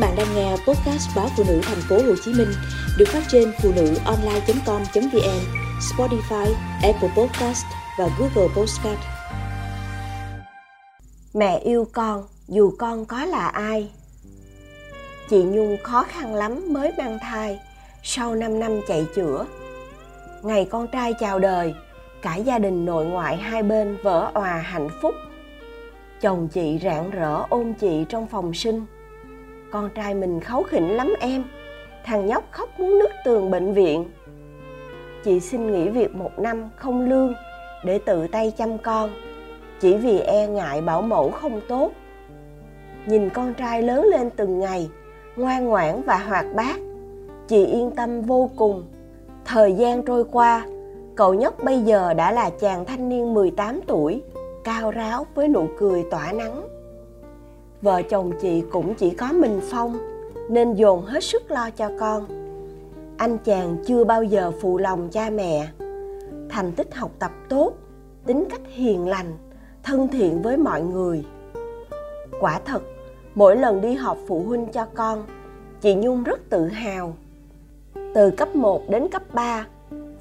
bạn đang nghe podcast báo phụ nữ thành phố Hồ Chí Minh được phát trên phụ nữ online.com.vn, Spotify, Apple Podcast và Google Podcast. Mẹ yêu con dù con có là ai. Chị Nhung khó khăn lắm mới mang thai, sau 5 năm chạy chữa. Ngày con trai chào đời, cả gia đình nội ngoại hai bên vỡ òa hạnh phúc. Chồng chị rạng rỡ ôm chị trong phòng sinh con trai mình kháu khỉnh lắm em. Thằng nhóc khóc muốn nứt tường bệnh viện. Chị xin nghỉ việc một năm không lương để tự tay chăm con. Chỉ vì e ngại bảo mẫu không tốt. Nhìn con trai lớn lên từng ngày, ngoan ngoãn và hoạt bát, chị yên tâm vô cùng. Thời gian trôi qua, cậu nhóc bây giờ đã là chàng thanh niên 18 tuổi, cao ráo với nụ cười tỏa nắng vợ chồng chị cũng chỉ có mình phong, nên dồn hết sức lo cho con. Anh chàng chưa bao giờ phụ lòng cha mẹ. Thành tích học tập tốt, tính cách hiền lành, thân thiện với mọi người. Quả thật, mỗi lần đi họp phụ huynh cho con, chị nhung rất tự hào. Từ cấp 1 đến cấp 3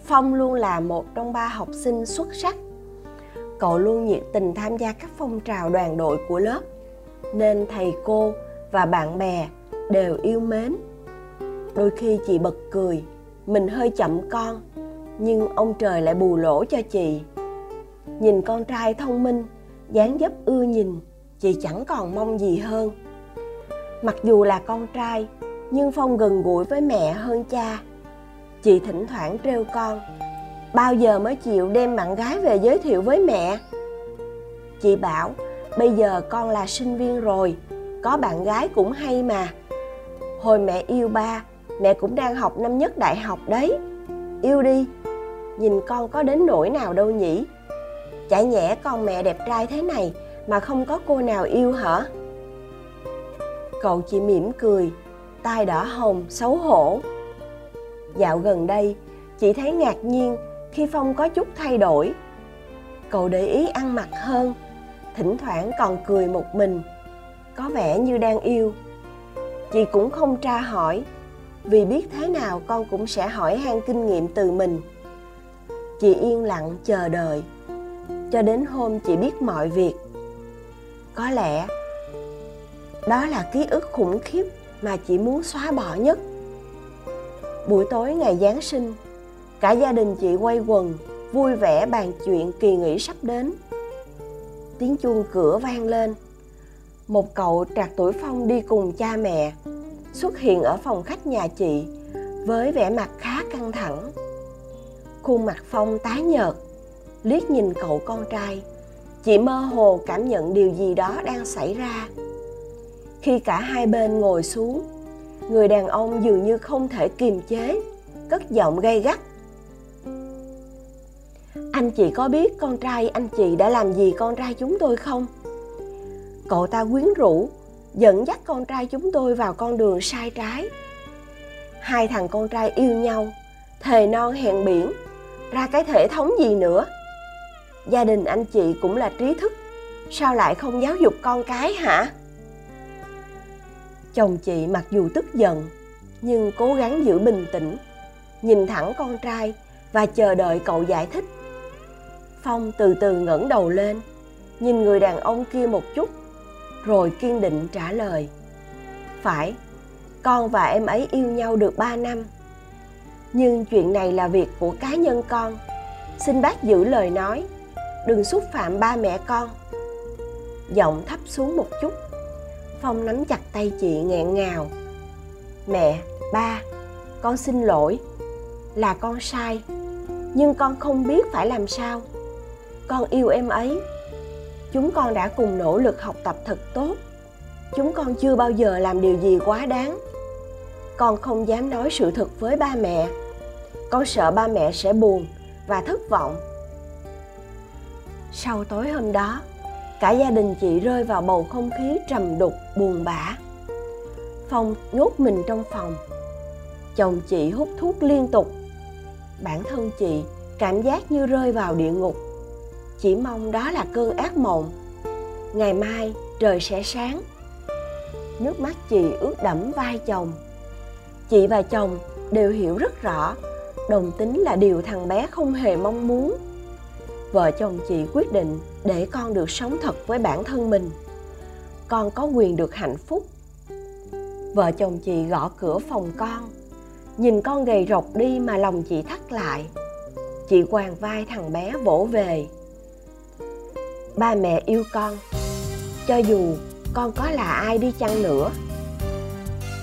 phong luôn là một trong ba học sinh xuất sắc. Cậu luôn nhiệt tình tham gia các phong trào đoàn đội của lớp nên thầy cô và bạn bè đều yêu mến. Đôi khi chị bật cười, mình hơi chậm con, nhưng ông trời lại bù lỗ cho chị. Nhìn con trai thông minh, dáng dấp ưa nhìn, chị chẳng còn mong gì hơn. Mặc dù là con trai, nhưng phong gần gũi với mẹ hơn cha. Chị thỉnh thoảng trêu con, bao giờ mới chịu đem bạn gái về giới thiệu với mẹ? Chị bảo bây giờ con là sinh viên rồi, có bạn gái cũng hay mà. Hồi mẹ yêu ba, mẹ cũng đang học năm nhất đại học đấy. Yêu đi, nhìn con có đến nỗi nào đâu nhỉ? Chả nhẽ con mẹ đẹp trai thế này mà không có cô nào yêu hả? Cậu chỉ mỉm cười, tai đỏ hồng, xấu hổ. Dạo gần đây, chị thấy ngạc nhiên khi phong có chút thay đổi. Cậu để ý ăn mặc hơn thỉnh thoảng còn cười một mình. Có vẻ như đang yêu. Chị cũng không tra hỏi. Vì biết thế nào con cũng sẽ hỏi han kinh nghiệm từ mình. Chị yên lặng chờ đợi. Cho đến hôm chị biết mọi việc. Có lẽ đó là ký ức khủng khiếp mà chị muốn xóa bỏ nhất. Buổi tối ngày giáng sinh, cả gia đình chị quay quần, vui vẻ bàn chuyện kỳ nghỉ sắp đến tiếng chuông cửa vang lên. Một cậu trạc tuổi phong đi cùng cha mẹ, xuất hiện ở phòng khách nhà chị với vẻ mặt khá căng thẳng. Khuôn mặt phong tái nhợt, liếc nhìn cậu con trai. Chị mơ hồ cảm nhận điều gì đó đang xảy ra. Khi cả hai bên ngồi xuống, người đàn ông dường như không thể kiềm chế, cất giọng gay gắt anh chị có biết con trai anh chị đã làm gì con trai chúng tôi không? Cậu ta quyến rũ, dẫn dắt con trai chúng tôi vào con đường sai trái. Hai thằng con trai yêu nhau, thề non hẹn biển, ra cái thể thống gì nữa? Gia đình anh chị cũng là trí thức, sao lại không giáo dục con cái hả? Chồng chị mặc dù tức giận, nhưng cố gắng giữ bình tĩnh, nhìn thẳng con trai và chờ đợi cậu giải thích phong từ từ ngẩng đầu lên, nhìn người đàn ông kia một chút, rồi kiên định trả lời. Phải, con và em ấy yêu nhau được ba năm. Nhưng chuyện này là việc của cá nhân con. Xin bác giữ lời nói, đừng xúc phạm ba mẹ con. Giọng thấp xuống một chút, phong nắm chặt tay chị nghẹn ngào. Mẹ, ba, con xin lỗi. Là con sai, nhưng con không biết phải làm sao con yêu em ấy. Chúng con đã cùng nỗ lực học tập thật tốt. Chúng con chưa bao giờ làm điều gì quá đáng. Con không dám nói sự thật với ba mẹ. Con sợ ba mẹ sẽ buồn và thất vọng. Sau tối hôm đó, cả gia đình chị rơi vào bầu không khí trầm đục, buồn bã. Phong nhốt mình trong phòng. Chồng chị hút thuốc liên tục. Bản thân chị cảm giác như rơi vào địa ngục chỉ mong đó là cơn ác mộng. Ngày mai trời sẽ sáng. Nước mắt chị ướt đẫm vai chồng. Chị và chồng đều hiểu rất rõ, đồng tính là điều thằng bé không hề mong muốn. Vợ chồng chị quyết định để con được sống thật với bản thân mình. Con có quyền được hạnh phúc. Vợ chồng chị gõ cửa phòng con. Nhìn con gầy rộc đi mà lòng chị thắt lại. Chị quàng vai thằng bé vỗ về ba mẹ yêu con. Cho dù con có là ai đi chăng nữa,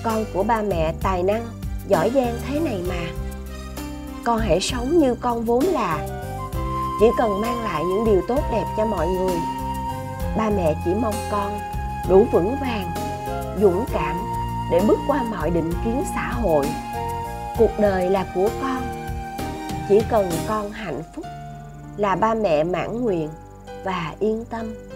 con của ba mẹ tài năng, giỏi giang thế này mà. Con hãy sống như con vốn là. Chỉ cần mang lại những điều tốt đẹp cho mọi người, ba mẹ chỉ mong con đủ vững vàng, dũng cảm để bước qua mọi định kiến xã hội. Cuộc đời là của con. Chỉ cần con hạnh phúc là ba mẹ mãn nguyện và yên tâm.